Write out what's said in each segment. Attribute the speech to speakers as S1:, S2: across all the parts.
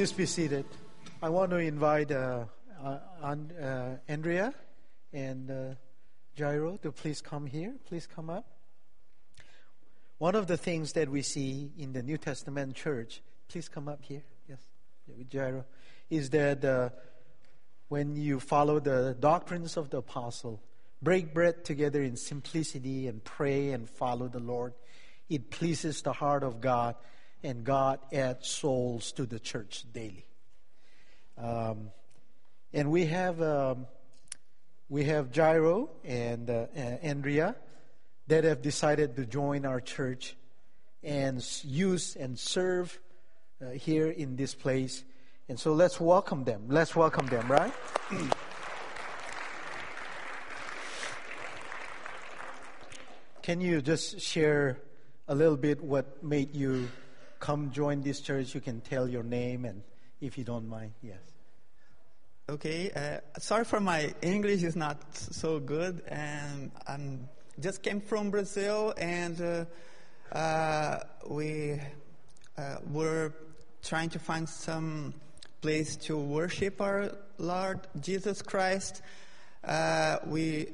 S1: Please be seated. I want to invite uh, uh, uh, Andrea and uh, Jairo to please come here. Please come up. One of the things that we see in the New Testament church, please come up here. Yes, with Jairo, is that uh, when you follow the doctrines of the apostle, break bread together in simplicity and pray and follow the Lord, it pleases the heart of God, and God adds souls to the church daily. Um, and we have um, we have Jairo and uh, Andrea that have decided to join our church and use and serve uh, here in this place. And so let's welcome them. Let's welcome them, right? Can you just share a little bit what made you come join this church? You can tell your name and if you don't mind, yes.
S2: Okay, uh, sorry for my English is not so good, and I'm just came from Brazil, and uh, uh, we uh, were trying to find some place to worship our Lord Jesus Christ. Uh, we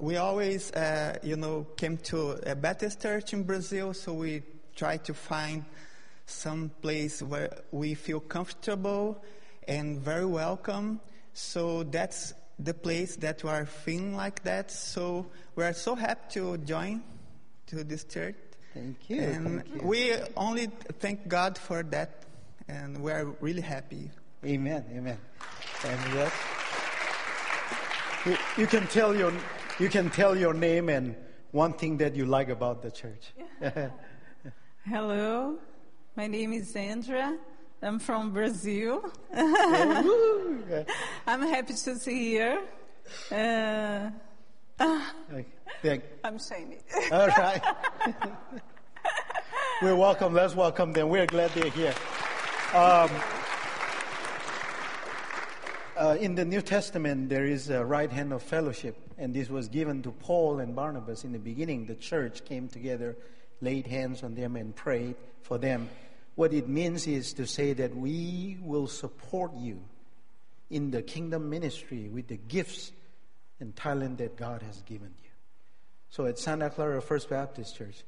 S2: we always, uh, you know, came to a Baptist church in Brazil, so we try to find some place where we feel comfortable and very welcome. So that's the place that we are feeling like that. So we are so happy to join to this church.
S1: Thank you.
S2: And
S1: Thank you.
S2: we only thank God for that, and we are really happy.
S1: Amen. Amen. And yes, you, you can tell your you can tell your name and one thing that you like about the church.
S3: Hello, my name is Sandra. I'm from Brazil. I'm happy to see here. Uh. I'm Shani.
S1: All right. We're welcome. Let's welcome them. We're glad they're here. Um, uh, in the New Testament, there is a right hand of fellowship, and this was given to Paul and Barnabas in the beginning. The church came together, laid hands on them, and prayed for them. What it means is to say that we will support you in the kingdom ministry with the gifts and talent that God has given you. So at Santa Clara First Baptist Church,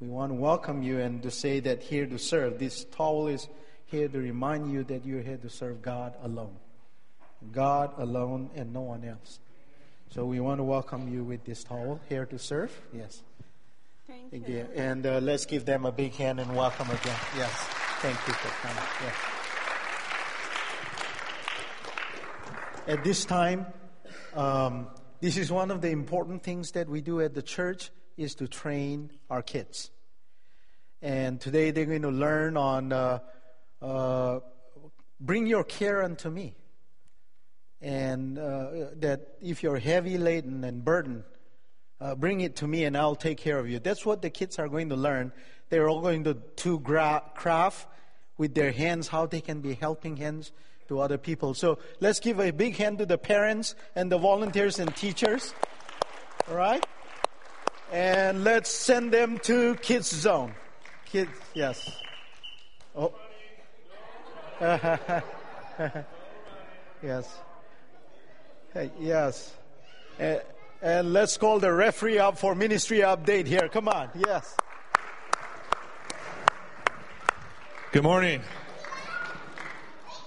S1: we want to welcome you and to say that here to serve. This towel is here to remind you that you're here to serve God alone. God alone and no one else. So we want to welcome you with this towel here to serve. Yes.
S3: Thank you.
S1: And uh, let's give them a big hand and welcome again. Yes. Thank you for coming. Yes. At this time, um, this is one of the important things that we do at the church is to train our kids. And today they're going to learn on uh, uh, bring your care unto me. And uh, that if you're heavy laden and burdened, uh, bring it to me and I'll take care of you. That's what the kids are going to learn. They're all going to, to gra- craft with their hands how they can be helping hands to other people. So let's give a big hand to the parents and the volunteers and teachers. All right? And let's send them to Kids Zone. Kids, yes. Oh. yes. Hey, yes. Uh, and let's call the referee up for ministry update here. Come on. Yes.
S4: Good morning.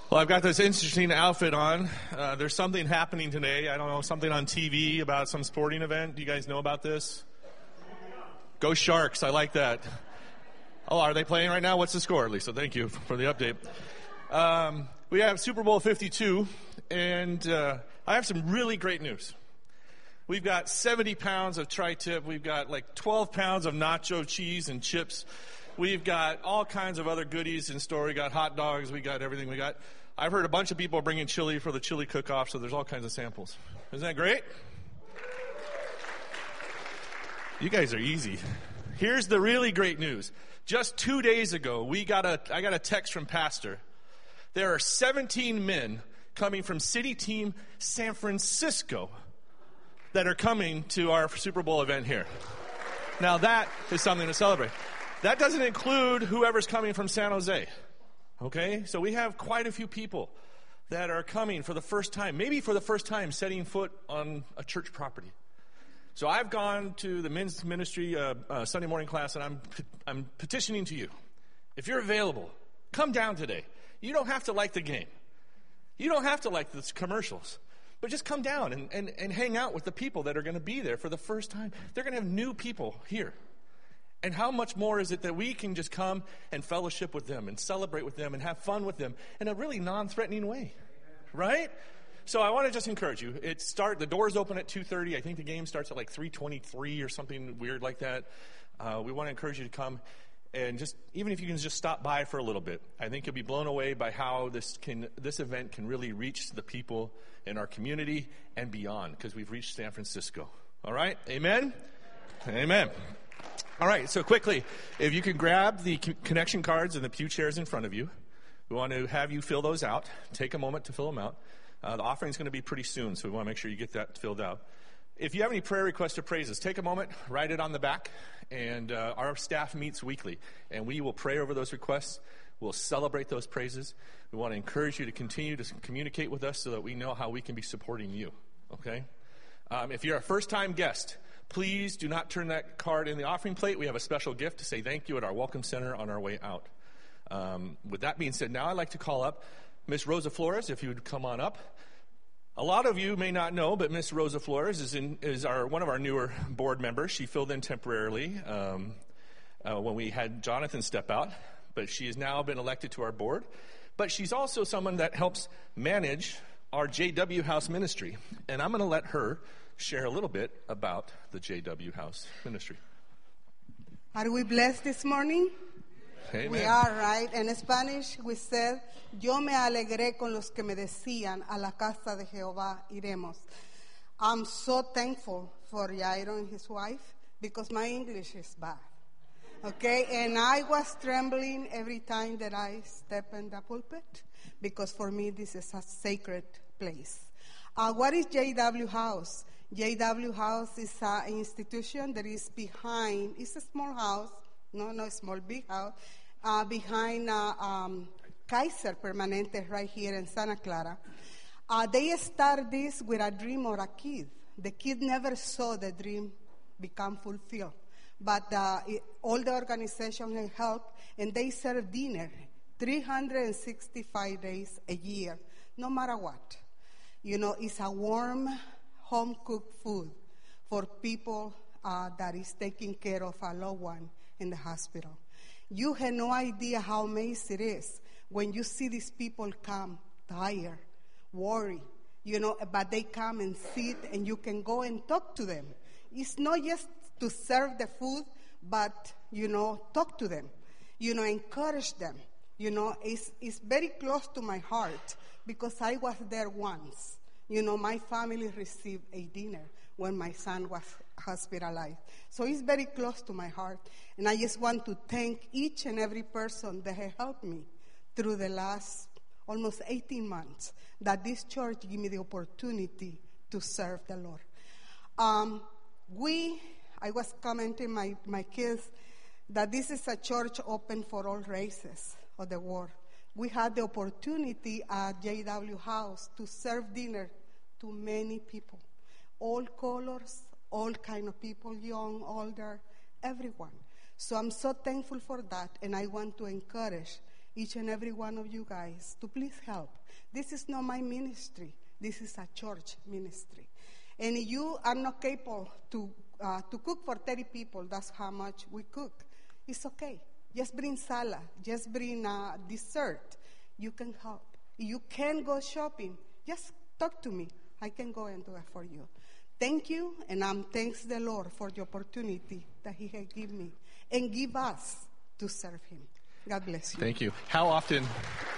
S4: Well, I've got this interesting outfit on. Uh, there's something happening today. I don't know, something on TV about some sporting event. Do you guys know about this? Go Sharks. I like that. Oh, are they playing right now? What's the score, Lisa? Thank you for the update. Um, we have Super Bowl 52, and uh, I have some really great news. We've got 70 pounds of tri tip. We've got like 12 pounds of nacho cheese and chips. We've got all kinds of other goodies in store. We got hot dogs. We got everything. We got. I've heard a bunch of people bringing chili for the chili cook-off, so there's all kinds of samples. Isn't that great? You guys are easy. Here's the really great news. Just two days ago, we got a. I got a text from Pastor. There are 17 men coming from City Team San Francisco that are coming to our Super Bowl event here. Now that is something to celebrate. That doesn't include whoever's coming from San Jose. Okay? So we have quite a few people that are coming for the first time, maybe for the first time setting foot on a church property. So I've gone to the men's ministry uh, uh, Sunday morning class, and I'm, I'm petitioning to you. If you're available, come down today. You don't have to like the game. You don't have to like the commercials. But just come down and, and, and hang out with the people that are going to be there for the first time. They're going to have new people here. And how much more is it that we can just come and fellowship with them and celebrate with them and have fun with them in a really non threatening way? Right? So I want to just encourage you. It start the doors open at 2:30. I think the game starts at like 3:23 or something weird like that. Uh, we want to encourage you to come and just even if you can just stop by for a little bit. I think you'll be blown away by how this can this event can really reach the people in our community and beyond because we've reached San Francisco. All right? Amen. Amen. All right, so quickly, if you can grab the connection cards and the pew chairs in front of you, we want to have you fill those out. Take a moment to fill them out. Uh, the offering is going to be pretty soon, so we want to make sure you get that filled out. If you have any prayer requests or praises, take a moment, write it on the back, and uh, our staff meets weekly, and we will pray over those requests. We'll celebrate those praises. We want to encourage you to continue to communicate with us so that we know how we can be supporting you. Okay? Um, if you're a first time guest, Please do not turn that card in the offering plate. We have a special gift to say thank you at our Welcome Center on our way out. Um, with that being said, now I'd like to call up Miss Rosa Flores, if you would come on up. A lot of you may not know, but Miss Rosa Flores is, in, is our, one of our newer board members. She filled in temporarily um, uh, when we had Jonathan step out, but she has now been elected to our board. But she's also someone that helps manage our JW House ministry. And I'm going to let her share a little bit about the JW House Ministry.
S5: Are we blessed this morning?
S4: Amen.
S5: We are, right? In Spanish, we said, Yo me alegré con los que me decían, a la casa de Jehová iremos. I'm so thankful for Jairo and his wife because my English is bad. Okay, and I was trembling every time that I step in the pulpit because for me this is a sacred place. Uh, what is JW House? JW House is an institution that is behind, it's a small house, no, no small, big house, uh, behind uh, um, Kaiser Permanente right here in Santa Clara. Uh, they start this with a dream or a kid. The kid never saw the dream become fulfilled. But uh, it, all the organization have helped, and they serve dinner 365 days a year, no matter what. You know, it's a warm, home cooked food for people uh, that is taking care of a loved one in the hospital. You have no idea how amazing it is when you see these people come tired, worried, you know, but they come and sit and you can go and talk to them. It's not just to serve the food, but, you know, talk to them, you know, encourage them. You know, it's, it's very close to my heart because I was there once. You know, my family received a dinner when my son was hospitalized. So it's very close to my heart. And I just want to thank each and every person that has helped me through the last almost 18 months that this church gave me the opportunity to serve the Lord. Um, we, I was commenting my, my kids that this is a church open for all races of the world we had the opportunity at JW House to serve dinner to many people, all colors, all kind of people, young, older, everyone. So I'm so thankful for that, and I want to encourage each and every one of you guys to please help. This is not my ministry. This is a church ministry. And you are not capable to, uh, to cook for 30 people, that's how much we cook. It's okay. Just bring salad, just bring a dessert. You can help. You can go shopping. Just talk to me. I can go and do it for you. Thank you, and I'm thanks the Lord for the opportunity that He has given me and give us to serve Him. God bless you.
S4: Thank you. How often?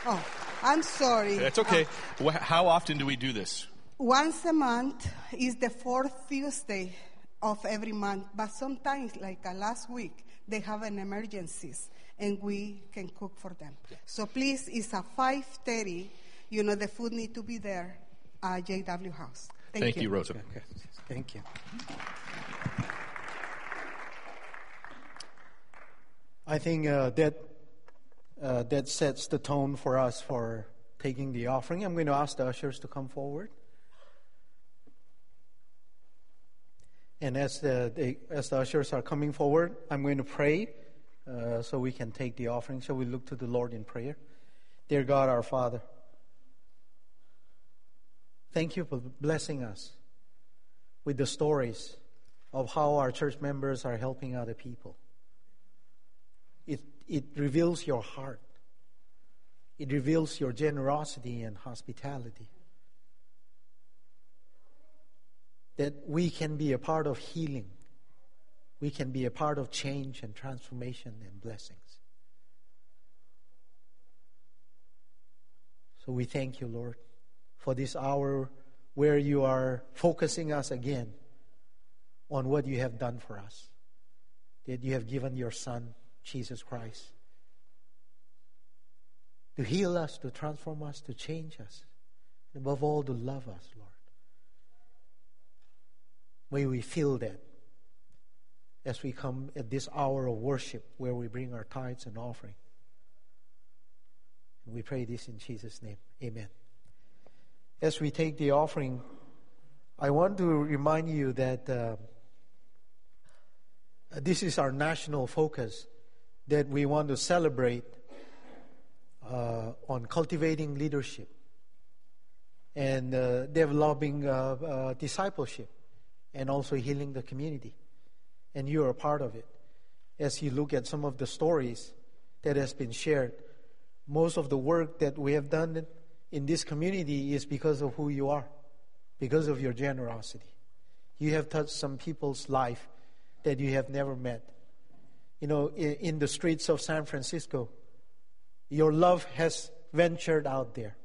S5: Oh, I'm sorry.
S4: That's okay.
S5: Uh,
S4: How often do we do this?
S5: Once a month is the fourth Tuesday of every month, but sometimes, like uh, last week, they have an emergencies and we can cook for them. So please, it's a 5.30. You know, the food need to be there at JW House. Thank,
S4: Thank you. you, Rosa.
S1: Okay. Thank you. I think uh, that uh, that sets the tone for us for taking the offering. I'm going to ask the ushers to come forward. And as the, the as the ushers are coming forward, I'm going to pray uh, so we can take the offering. Shall we look to the Lord in prayer? Dear God, our Father, thank you for blessing us with the stories of how our church members are helping other people. It, it reveals your heart. It reveals your generosity and hospitality. That we can be a part of healing. We can be a part of change and transformation and blessings. So we thank you, Lord, for this hour where you are focusing us again on what you have done for us. That you have given your Son, Jesus Christ, to heal us, to transform us, to change us, and above all, to love us, Lord. May we feel that as we come at this hour of worship where we bring our tithes and offering. And we pray this in Jesus' name. Amen. As we take the offering, I want to remind you that uh, this is our national focus, that we want to celebrate uh, on cultivating leadership and uh, developing uh, uh, discipleship and also healing the community. And you are a part of it. As you look at some of the stories that has been shared, most of the work that we have done in this community is because of who you are, because of your generosity. You have touched some people's life that you have never met. You know, in, in the streets of San Francisco, your love has ventured out there.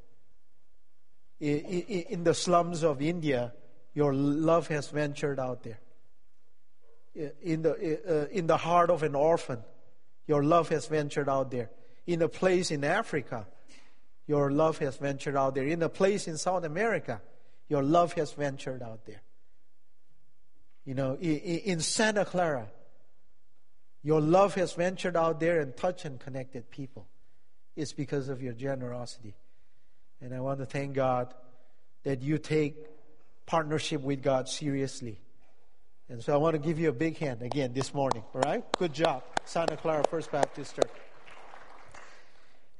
S1: In, in, in the slums of India, your love has ventured out there. In the, uh, in the heart of an orphan, your love has ventured out there. In a place in Africa, your love has ventured out there. In a place in South America, your love has ventured out there. You know, in Santa Clara, your love has ventured out there and touched and connected people. It's because of your generosity. And I want to thank God that you take partnership with God seriously. And so I want to give you a big hand again this morning, all right? Good job, Santa Clara First Baptist Church.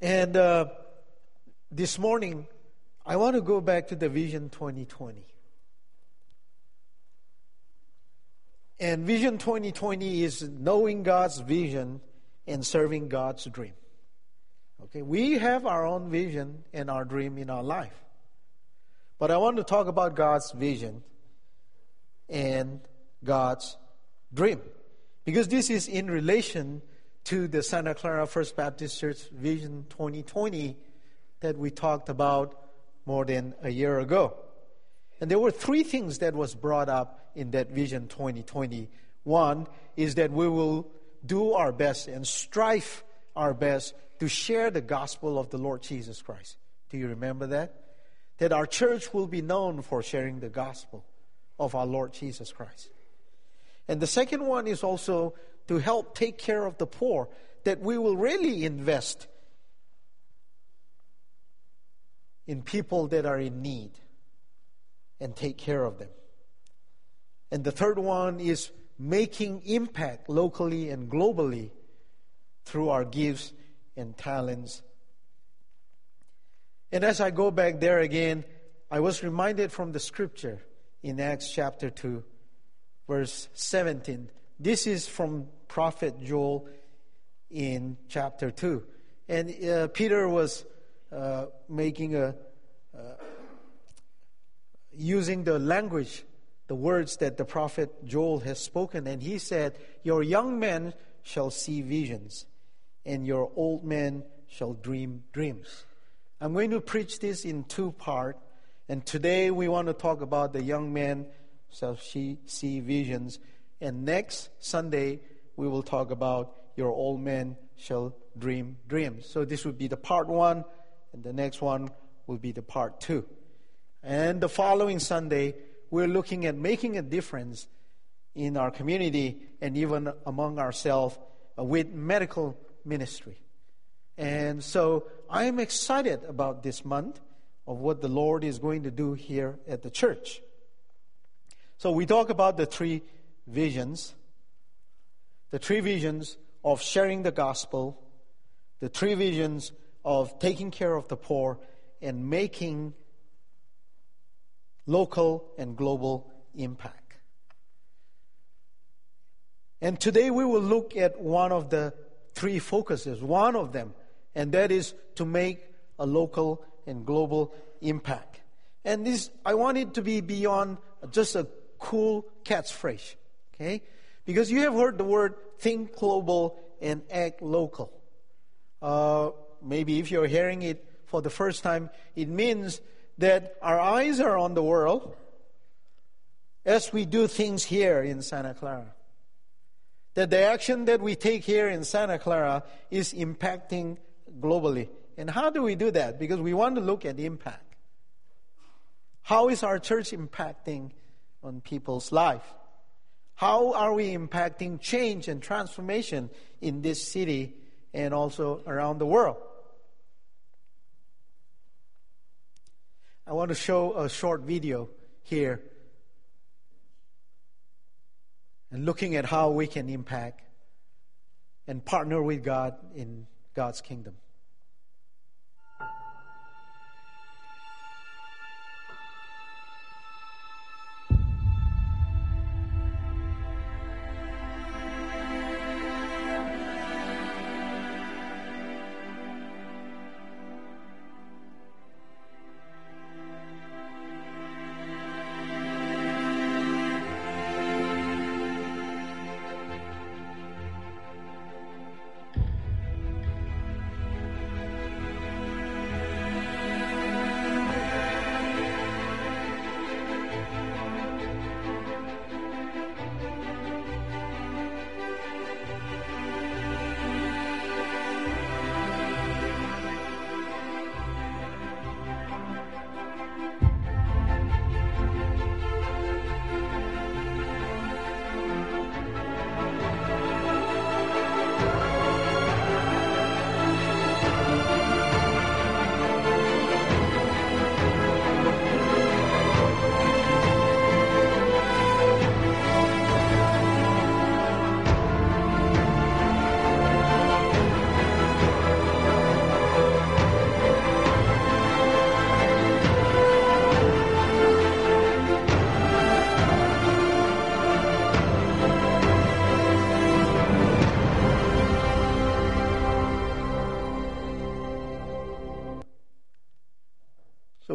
S1: And uh, this morning, I want to go back to the Vision 2020. And Vision 2020 is knowing God's vision and serving God's dream. Okay, we have our own vision and our dream in our life. But I want to talk about God's vision and God's dream. Because this is in relation to the Santa Clara First Baptist Church Vision 2020 that we talked about more than a year ago. And there were three things that was brought up in that Vision 2020. One is that we will do our best and strive our best to share the gospel of the Lord Jesus Christ. Do you remember that? That our church will be known for sharing the gospel of our Lord Jesus Christ. And the second one is also to help take care of the poor, that we will really invest in people that are in need and take care of them. And the third one is making impact locally and globally through our gifts and talents. And as I go back there again, I was reminded from the scripture in Acts chapter 2, verse 17. This is from prophet Joel in chapter 2. And uh, Peter was uh, making a, uh, using the language, the words that the prophet Joel has spoken. And he said, Your young men shall see visions, and your old men shall dream dreams. I'm going to preach this in two parts. And today we want to talk about the young men shall see, see visions. And next Sunday we will talk about your old men shall dream dreams. So this would be the part one, and the next one will be the part two. And the following Sunday, we're looking at making a difference in our community and even among ourselves uh, with medical ministry. And so I am excited about this month of what the Lord is going to do here at the church. So we talk about the three visions the three visions of sharing the gospel, the three visions of taking care of the poor, and making local and global impact. And today we will look at one of the three focuses, one of them, and that is to make a local and global impact. And this, I want it to be beyond just a cool catchphrase, okay? Because you have heard the word think global and act local. Uh, maybe if you're hearing it for the first time, it means that our eyes are on the world as we do things here in Santa Clara. That the action that we take here in Santa Clara is impacting globally. And how do we do that? Because we want to look at the impact. How is our church impacting on people's life? How are we impacting change and transformation in this city and also around the world? I want to show a short video here and looking at how we can impact and partner with God in God's kingdom.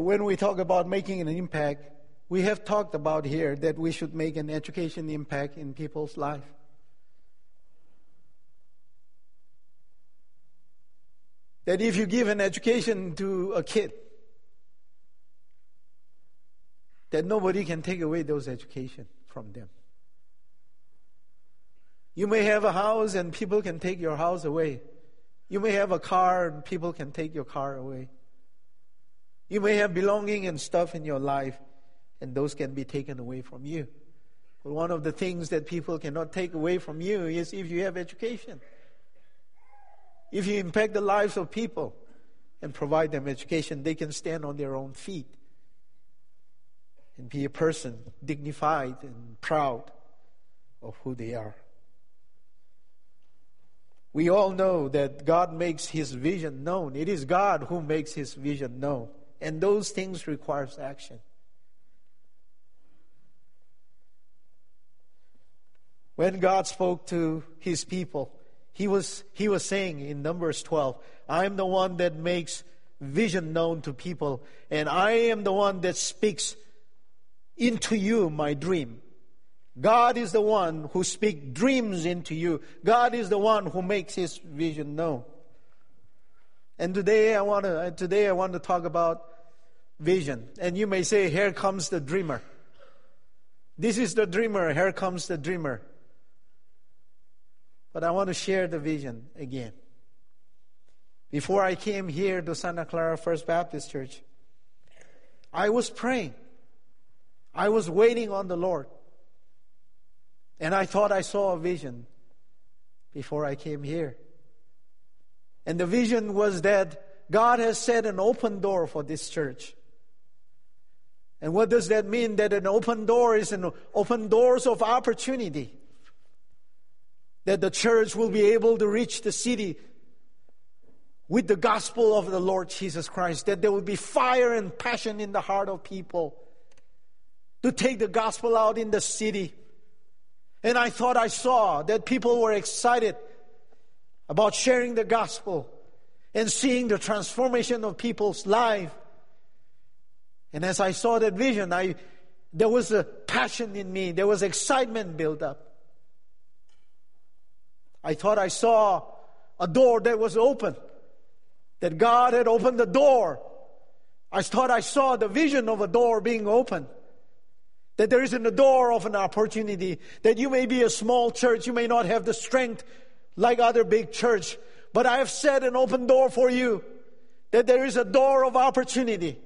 S1: When we talk about making an impact, we have talked about here that we should make an education impact in people's life. That if you give an education to a kid, that nobody can take away those education from them. You may have a house and people can take your house away. You may have a car and people can take your car away. You may have belonging and stuff in your life, and those can be taken away from you. But one of the things that people cannot take away from you is if you have education. If you impact the lives of people and provide them education, they can stand on their own feet and be a person dignified and proud of who they are. We all know that God makes his vision known. It is God who makes his vision known. And those things requires action. When God spoke to his people, he was, he was saying in Numbers 12, I am the one that makes vision known to people, and I am the one that speaks into you my dream. God is the one who speaks dreams into you. God is the one who makes his vision known. And today I want to today I want to talk about vision. And you may say, here comes the dreamer. This is the dreamer, here comes the dreamer. But I want to share the vision again. Before I came here to Santa Clara First Baptist Church, I was praying. I was waiting on the Lord. And I thought I saw a vision before I came here. And the vision was that God has set an open door for this church. And what does that mean? That an open door is an open doors of opportunity. That the church will be able to reach the city with the gospel of the Lord Jesus Christ. That there will be fire and passion in the heart of people to take the gospel out in the city. And I thought I saw that people were excited about sharing the gospel and seeing the transformation of people's life. And as I saw that vision, I, there was a passion in me. There was excitement built up. I thought I saw a door that was open, that God had opened the door. I thought I saw the vision of a door being open. That there isn't a door of an opportunity. That you may be a small church, you may not have the strength like other big church, but I have set an open door for you. That there is a door of opportunity.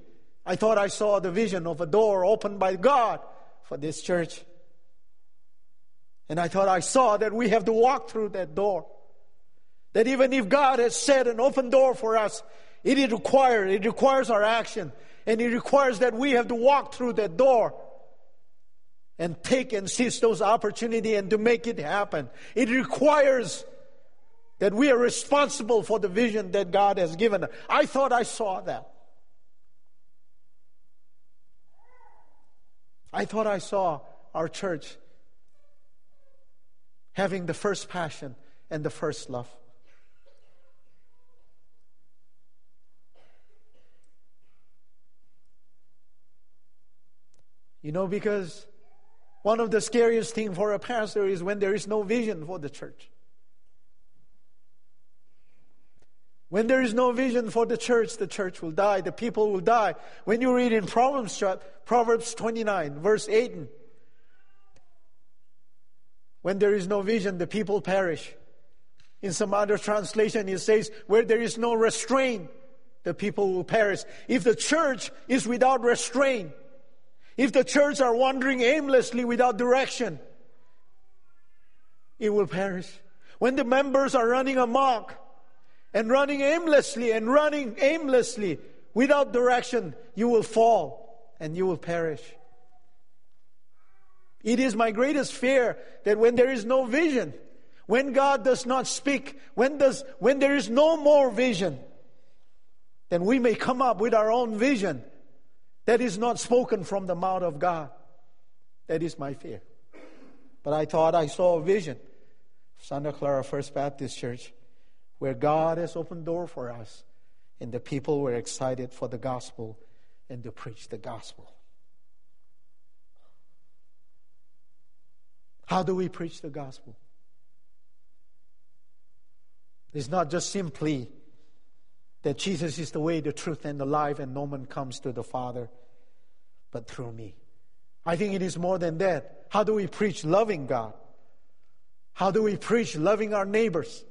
S1: I thought I saw the vision of a door opened by God for this church. And I thought I saw that we have to walk through that door. That even if God has set an open door for us, it is required, it requires our action. And it requires that we have to walk through that door and take and seize those opportunities and to make it happen. It requires that we are responsible for the vision that God has given. I thought I saw that. I thought I saw our church having the first passion and the first love. You know, because one of the scariest things for a pastor is when there is no vision for the church. When there is no vision for the church, the church will die, the people will die. When you read in Proverbs, Proverbs 29, verse 8, when there is no vision, the people perish. In some other translation, it says, where there is no restraint, the people will perish. If the church is without restraint, if the church are wandering aimlessly without direction, it will perish. When the members are running amok, and running aimlessly and running aimlessly without direction, you will fall and you will perish. It is my greatest fear that when there is no vision, when God does not speak, when, does, when there is no more vision, then we may come up with our own vision that is not spoken from the mouth of God. That is my fear. But I thought I saw a vision. Santa Clara First Baptist Church where God has opened door for us, and the people were excited for the gospel and to preach the gospel. How do we preach the gospel? It's not just simply that Jesus is the way, the truth, and the life, and no one comes to the Father but through me. I think it is more than that. How do we preach loving God? How do we preach loving our neighbors?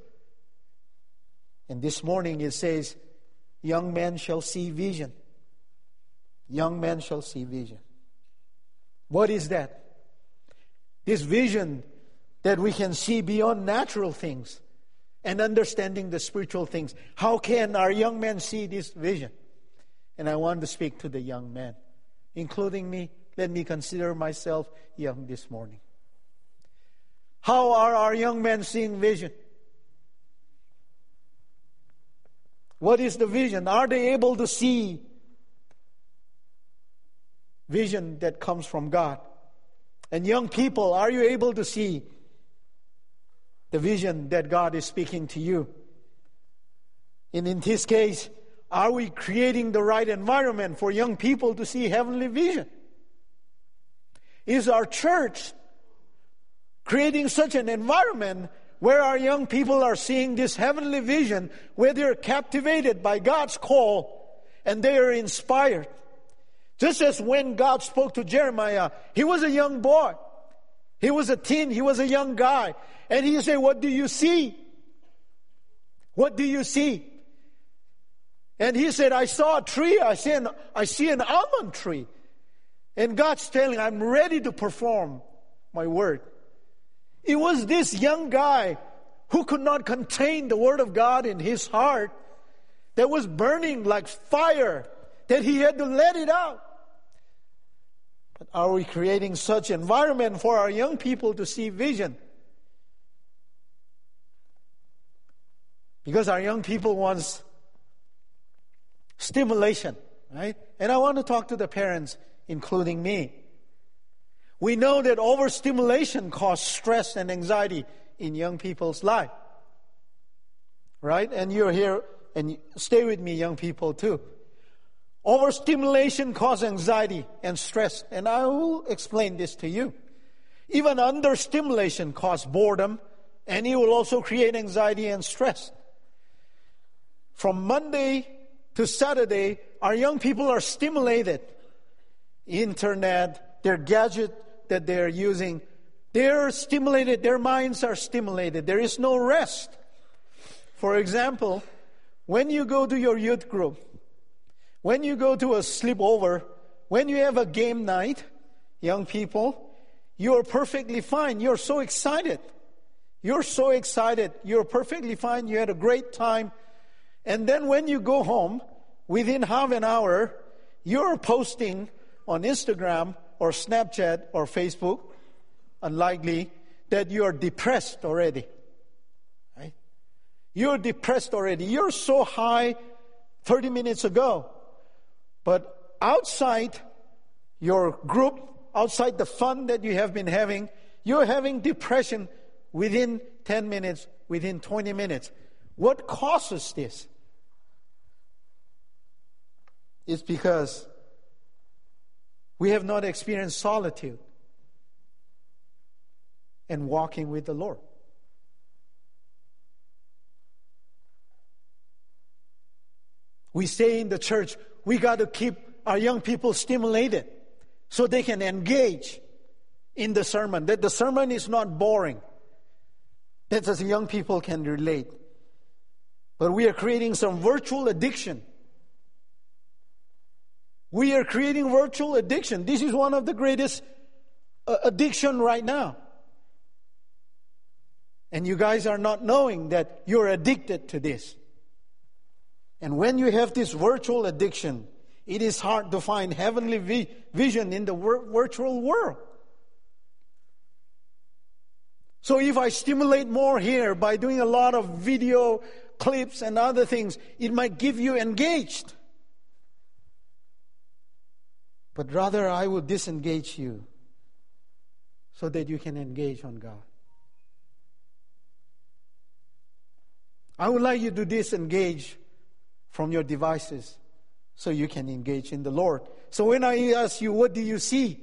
S1: And this morning it says, Young men shall see vision. Young men shall see vision. What is that? This vision that we can see beyond natural things and understanding the spiritual things. How can our young men see this vision? And I want to speak to the young men, including me. Let me consider myself young this morning. How are our young men seeing vision? What is the vision? Are they able to see vision that comes from God? And young people, are you able to see the vision that God is speaking to you? And in this case, are we creating the right environment for young people to see heavenly vision? Is our church creating such an environment where our young people are seeing this heavenly vision, where they're captivated by God's call and they are inspired. Just as when God spoke to Jeremiah, he was a young boy. He was a teen, he was a young guy. And he said, What do you see? What do you see? And he said, I saw a tree, I see an, I see an almond tree. And God's telling, I'm ready to perform my word. It was this young guy who could not contain the Word of God in his heart that was burning like fire, that he had to let it out. But are we creating such environment for our young people to see vision? Because our young people wants stimulation, right? And I want to talk to the parents, including me. We know that overstimulation causes stress and anxiety in young people's life. Right? And you're here, and stay with me, young people, too. Overstimulation causes anxiety and stress, and I will explain this to you. Even understimulation causes boredom, and it will also create anxiety and stress. From Monday to Saturday, our young people are stimulated. Internet, their gadget that they're using, they're stimulated, their minds are stimulated. There is no rest. For example, when you go to your youth group, when you go to a sleepover, when you have a game night, young people, you're perfectly fine. You're so excited. You're so excited. You're perfectly fine. You had a great time. And then when you go home, within half an hour, you're posting on Instagram or Snapchat or Facebook, unlikely, that you are depressed already. Right? You're depressed already. You're so high 30 minutes ago. But outside your group, outside the fun that you have been having, you're having depression within 10 minutes, within 20 minutes. What causes this? It's because we have not experienced solitude and walking with the Lord. We say in the church, we got to keep our young people stimulated so they can engage in the sermon, that the sermon is not boring, that as young people can relate. But we are creating some virtual addiction we are creating virtual addiction. This is one of the greatest uh, addiction right now. And you guys are not knowing that you're addicted to this. And when you have this virtual addiction, it is hard to find heavenly vi- vision in the wor- virtual world. So if I stimulate more here by doing a lot of video clips and other things, it might give you engaged. But rather, I will disengage you so that you can engage on God. I would like you to disengage from your devices so you can engage in the Lord. So when I ask you, what do you see?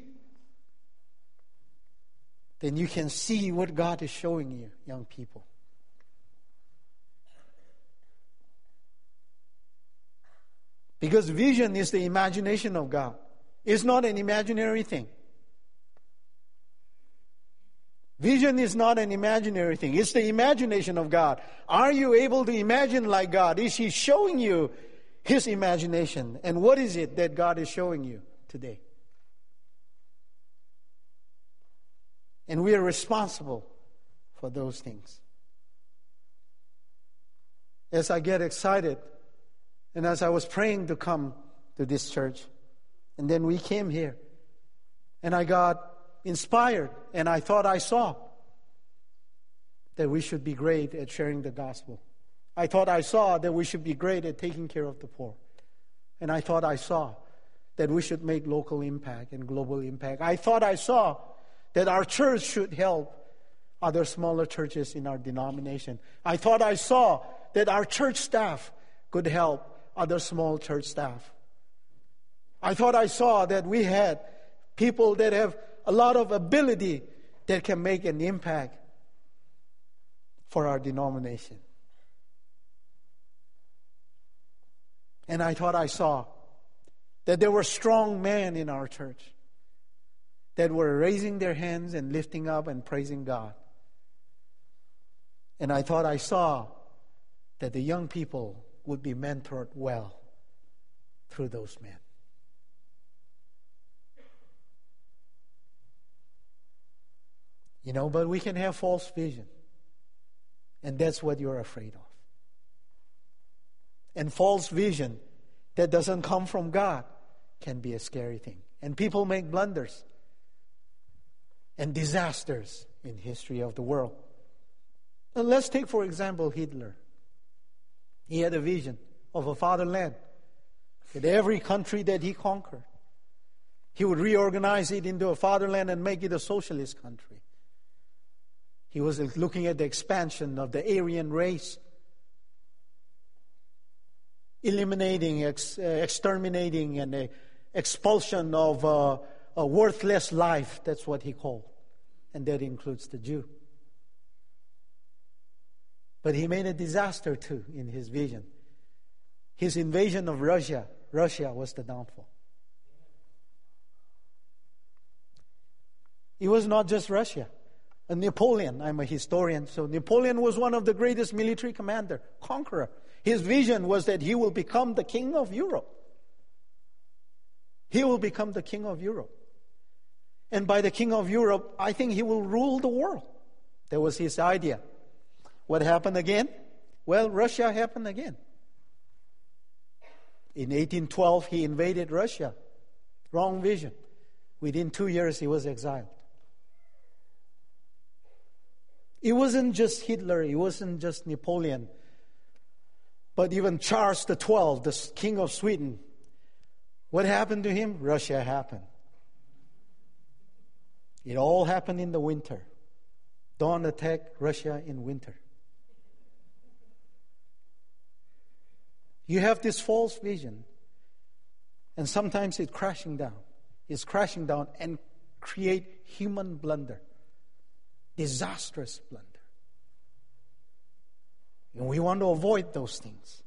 S1: Then you can see what God is showing you, young people. Because vision is the imagination of God. It's not an imaginary thing. Vision is not an imaginary thing. It's the imagination of God. Are you able to imagine like God? Is He showing you His imagination? And what is it that God is showing you today? And we are responsible for those things. As I get excited, and as I was praying to come to this church, and then we came here. And I got inspired, and I thought I saw that we should be great at sharing the gospel. I thought I saw that we should be great at taking care of the poor. And I thought I saw that we should make local impact and global impact. I thought I saw that our church should help other smaller churches in our denomination. I thought I saw that our church staff could help other small church staff. I thought I saw that we had people that have a lot of ability that can make an impact for our denomination. And I thought I saw that there were strong men in our church that were raising their hands and lifting up and praising God. And I thought I saw that the young people would be mentored well through those men. You know, but we can have false vision. And that's what you're afraid of. And false vision that doesn't come from God can be a scary thing. And people make blunders and disasters in history of the world. And let's take for example Hitler. He had a vision of a fatherland that every country that he conquered, he would reorganize it into a fatherland and make it a socialist country. He was looking at the expansion of the Aryan race, eliminating, ex, uh, exterminating, and uh, expulsion of uh, a worthless life. That's what he called. And that includes the Jew. But he made a disaster too in his vision. His invasion of Russia, Russia was the downfall. It was not just Russia. Napoleon, I'm a historian, so Napoleon was one of the greatest military commander, conqueror. His vision was that he will become the king of Europe. He will become the king of Europe. And by the king of Europe, I think he will rule the world. That was his idea. What happened again? Well, Russia happened again. In 1812, he invaded Russia. Wrong vision. Within two years, he was exiled. It wasn't just Hitler, it wasn't just Napoleon, but even Charles XII, the king of Sweden. What happened to him? Russia happened. It all happened in the winter. Don't attack Russia in winter. You have this false vision, and sometimes it's crashing down. It's crashing down and create human blunder disastrous blunder. And we want to avoid those things.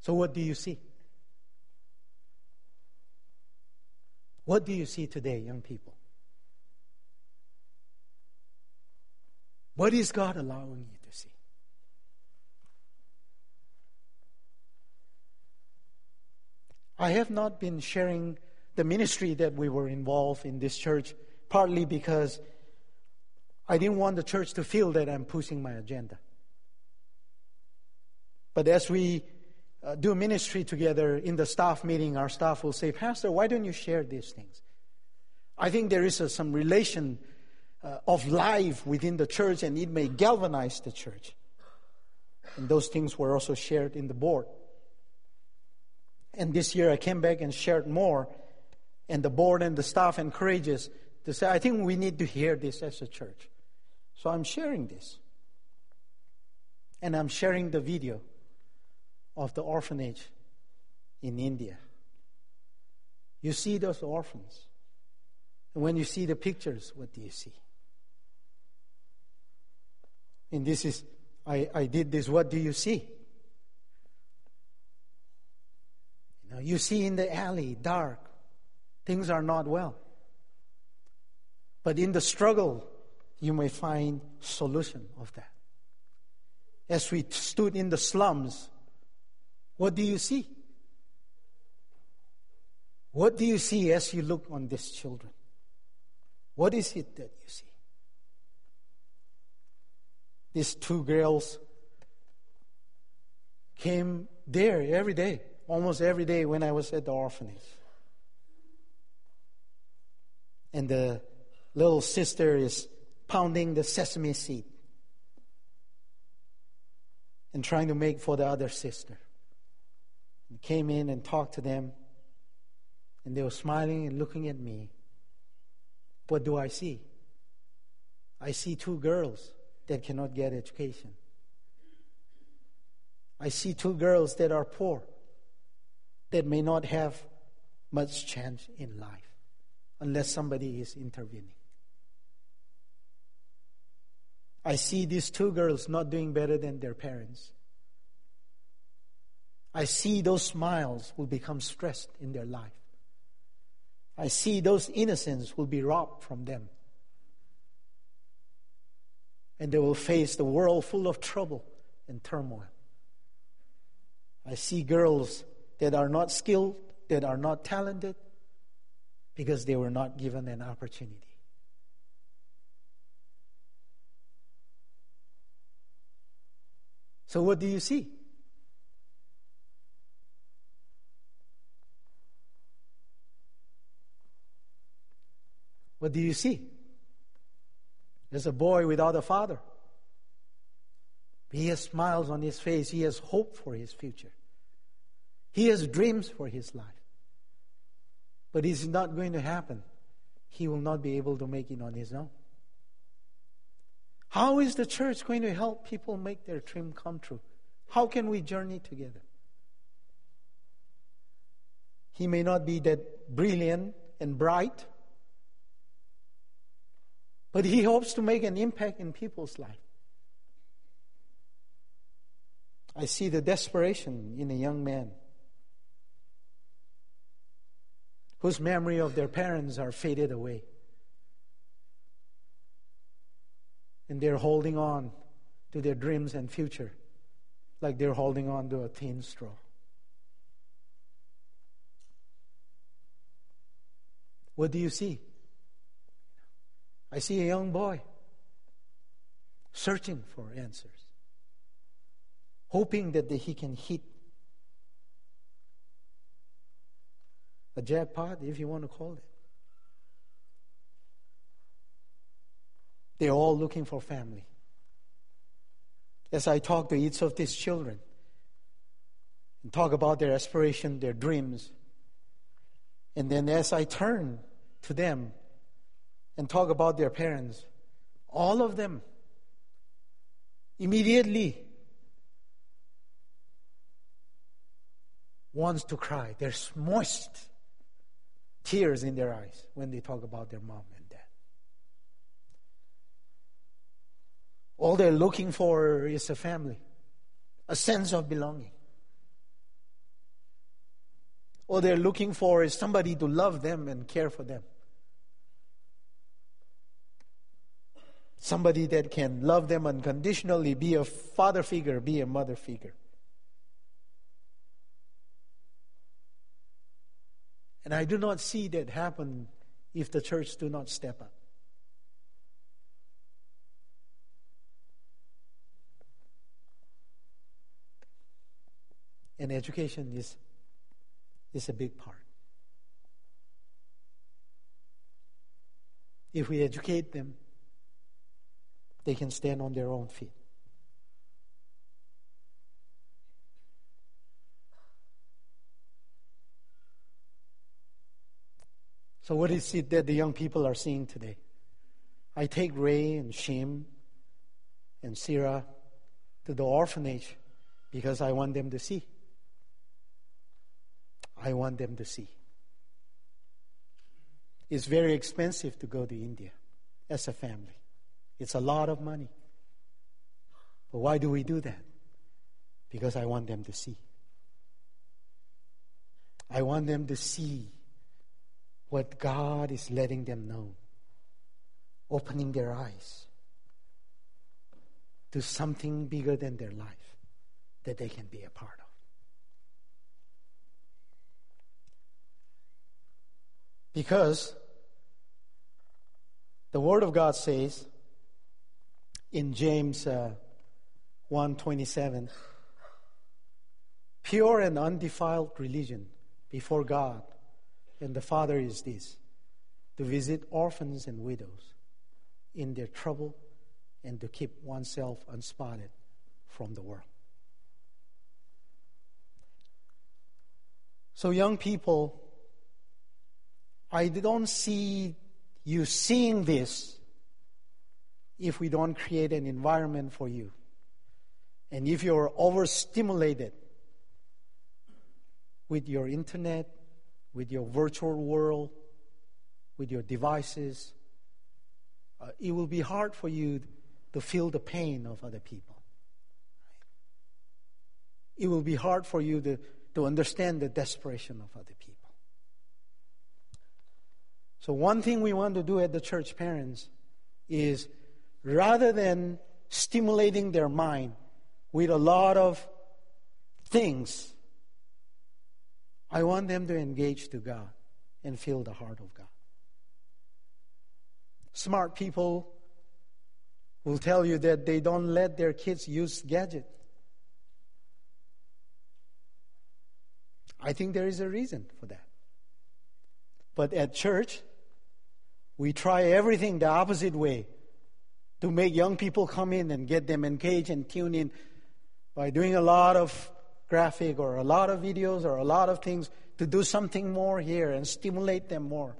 S1: So, what do you see? What do you see today, young people? What is God allowing you to see? I have not been sharing the ministry that we were involved in this church, partly because I didn't want the church to feel that I'm pushing my agenda. But as we uh, do ministry together in the staff meeting, our staff will say, Pastor, why don't you share these things? I think there is a, some relation uh, of life within the church, and it may galvanize the church. And those things were also shared in the board. And this year I came back and shared more. And the board and the staff encourages to say, I think we need to hear this as a church. So I'm sharing this. And I'm sharing the video of the orphanage in India. You see those orphans. And when you see the pictures, what do you see? And this is, I, I did this, what do you see? Now you see in the alley, dark, things are not well. But in the struggle, you may find solution of that. As we stood in the slums, what do you see? What do you see as you look on these children? What is it that you see? These two girls came there every day almost every day when I was at the orphanage. And the little sister is pounding the sesame seed and trying to make for the other sister. And came in and talked to them, and they were smiling and looking at me. What do I see? I see two girls that cannot get education. I see two girls that are poor that may not have much chance in life unless somebody is intervening. I see these two girls not doing better than their parents. I see those smiles will become stressed in their life. I see those innocence will be robbed from them. And they will face the world full of trouble and turmoil. I see girls that are not skilled, that are not talented, because they were not given an opportunity. So, what do you see? What do you see? There's a boy without a father. He has smiles on his face. He has hope for his future. He has dreams for his life. But it's not going to happen. He will not be able to make it on his own. How is the church going to help people make their dream come true? How can we journey together? He may not be that brilliant and bright, but he hopes to make an impact in people's life. I see the desperation in a young man whose memory of their parents are faded away. And they're holding on to their dreams and future like they're holding on to a thin straw. What do you see? I see a young boy searching for answers, hoping that he can hit a jackpot, if you want to call it. They're all looking for family. As I talk to each of these children and talk about their aspiration, their dreams, and then as I turn to them and talk about their parents, all of them immediately wants to cry. There's moist tears in their eyes when they talk about their mom and dad. All they're looking for is a family, a sense of belonging. All they're looking for is somebody to love them and care for them. Somebody that can love them unconditionally, be a father figure, be a mother figure. And I do not see that happen if the church do not step up. And education is, is a big part. If we educate them, they can stand on their own feet. So, what is it that the young people are seeing today? I take Ray and Shim and Sarah to the orphanage because I want them to see. I want them to see. It's very expensive to go to India as a family, it's a lot of money. But why do we do that? Because I want them to see. I want them to see what God is letting them know, opening their eyes to something bigger than their life that they can be a part of. Because the Word of God says in James uh, 1:27, pure and undefiled religion before God and the Father is this to visit orphans and widows in their trouble and to keep oneself unspotted from the world. So, young people, I don't see you seeing this if we don't create an environment for you. And if you're overstimulated with your internet, with your virtual world, with your devices, uh, it will be hard for you to feel the pain of other people. It will be hard for you to, to understand the desperation of other people. So, one thing we want to do at the church parents is rather than stimulating their mind with a lot of things I want them to engage to God and feel the heart of God. Smart people will tell you that they don't let their kids use gadget. I think there is a reason for that. But at church, we try everything the opposite way to make young people come in and get them engaged and tune in by doing a lot of graphic or a lot of videos or a lot of things to do something more here and stimulate them more.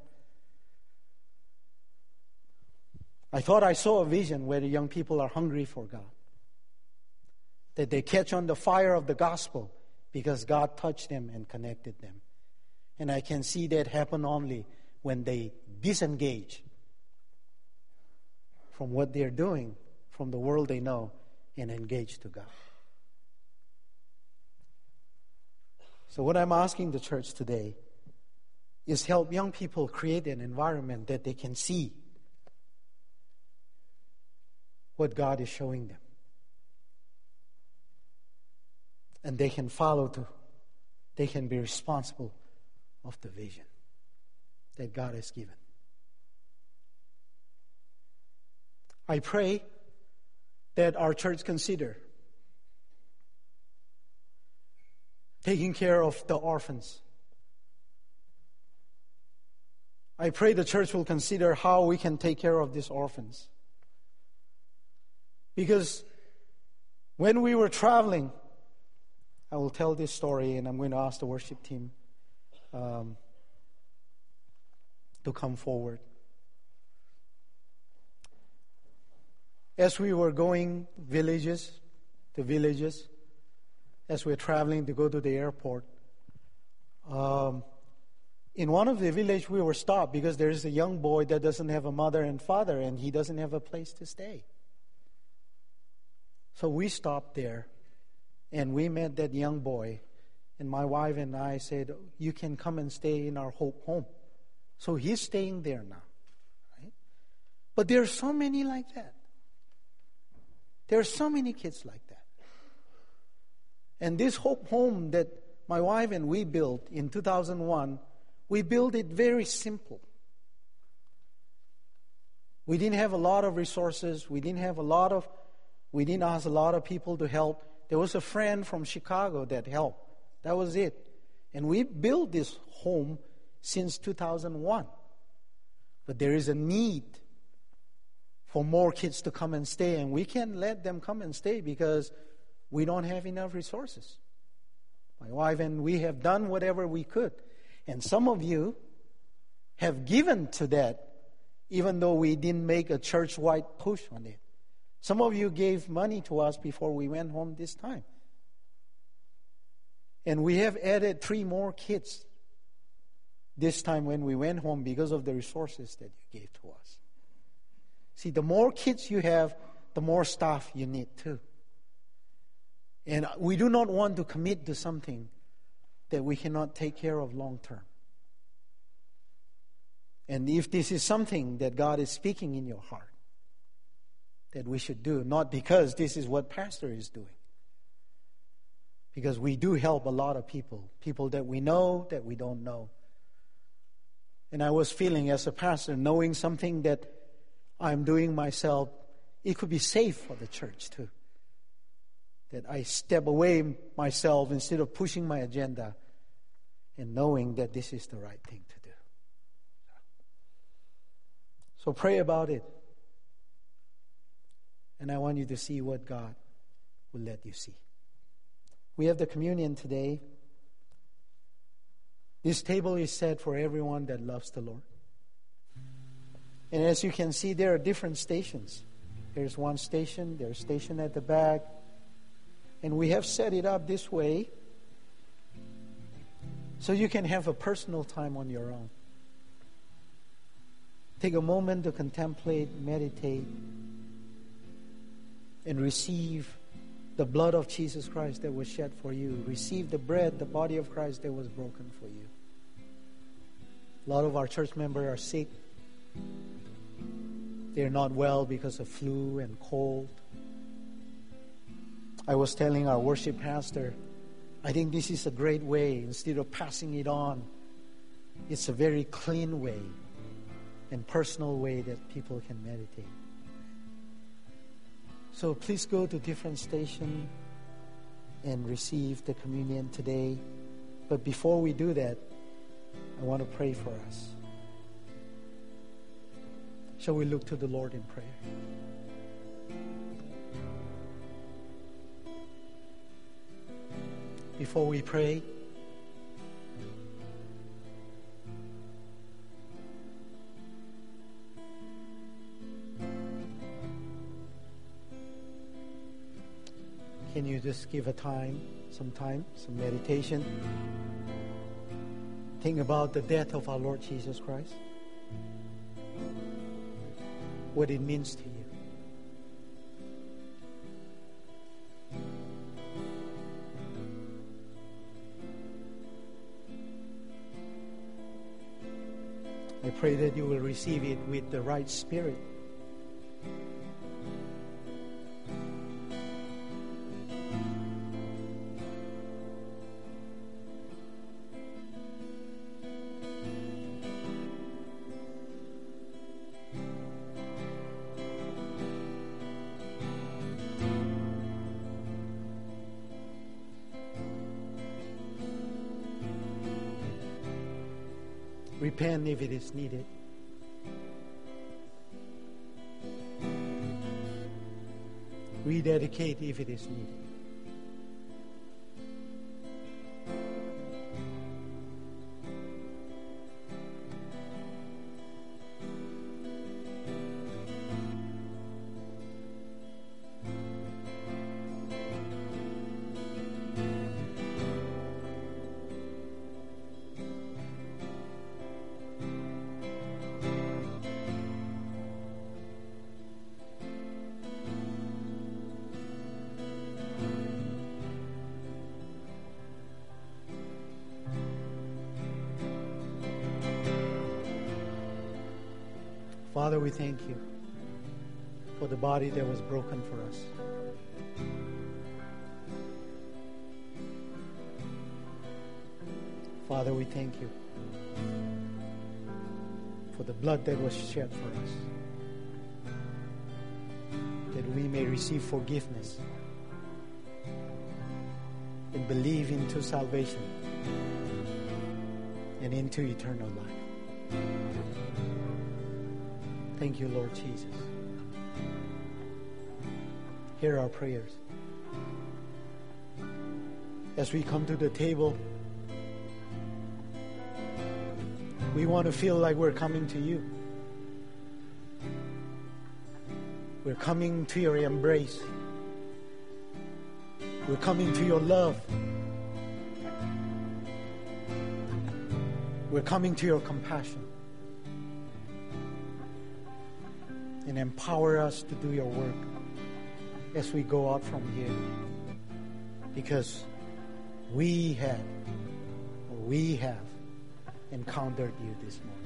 S1: I thought I saw a vision where the young people are hungry for God. That they catch on the fire of the gospel because God touched them and connected them. And I can see that happen only when they disengage from what they're doing, from the world they know, and engage to God. So, what I'm asking the church today is help young people create an environment that they can see what God is showing them. And they can follow to, they can be responsible of the vision that God has given. I pray that our church consider taking care of the orphans. I pray the church will consider how we can take care of these orphans. Because when we were traveling, I will tell this story and I'm going to ask the worship team um, to come forward. As we were going villages to villages, as we we're traveling to go to the airport, um, in one of the villages we were stopped because there's a young boy that doesn't have a mother and father and he doesn't have a place to stay. So we stopped there and we met that young boy. And my wife and I said, You can come and stay in our Hope home. So he's staying there now. Right? But there are so many like that. There are so many kids like that. And this Hope home that my wife and we built in 2001, we built it very simple. We didn't have a lot of resources. We didn't have a lot of we didn't ask a lot of people to help. There was a friend from Chicago that helped. That was it. And we built this home since 2001. But there is a need for more kids to come and stay, and we can't let them come and stay because we don't have enough resources. My wife and we have done whatever we could. And some of you have given to that, even though we didn't make a church wide push on it. Some of you gave money to us before we went home this time. And we have added three more kids this time when we went home because of the resources that you gave to us. See, the more kids you have, the more staff you need too. And we do not want to commit to something that we cannot take care of long term. And if this is something that God is speaking in your heart, that we should do, not because this is what pastor is doing. Because we do help a lot of people, people that we know, that we don't know. And I was feeling as a pastor, knowing something that I'm doing myself, it could be safe for the church too. That I step away myself instead of pushing my agenda and knowing that this is the right thing to do. So pray about it. And I want you to see what God will let you see. We have the communion today. This table is set for everyone that loves the Lord. And as you can see, there are different stations. There's one station, there's a station at the back. And we have set it up this way so you can have a personal time on your own. Take a moment to contemplate, meditate, and receive the blood of Jesus Christ that was shed for you. Receive the bread, the body of Christ that was broken for you. A lot of our church members are sick. They're not well because of flu and cold. I was telling our worship pastor, I think this is a great way, instead of passing it on, it's a very clean way and personal way that people can meditate. So please go to different station and receive the communion today. But before we do that, I want to pray for us. Shall we look to the Lord in prayer? Before we pray, can you just give a time, some time, some meditation? Think about the death of our Lord Jesus Christ, what it means to you. Pray that you will receive it with the right spirit. If it is needed. Rededicate if it is needed. Thank you for the body that was broken for us. Father, we thank you for the blood that was shed for us, that we may receive forgiveness and believe into salvation and into eternal life. Thank you, Lord Jesus. Hear our prayers. As we come to the table, we want to feel like we're coming to you. We're coming to your embrace. We're coming to your love. We're coming to your compassion. And empower us to do your work as we go out from here. Because we had, we have, encountered you this morning.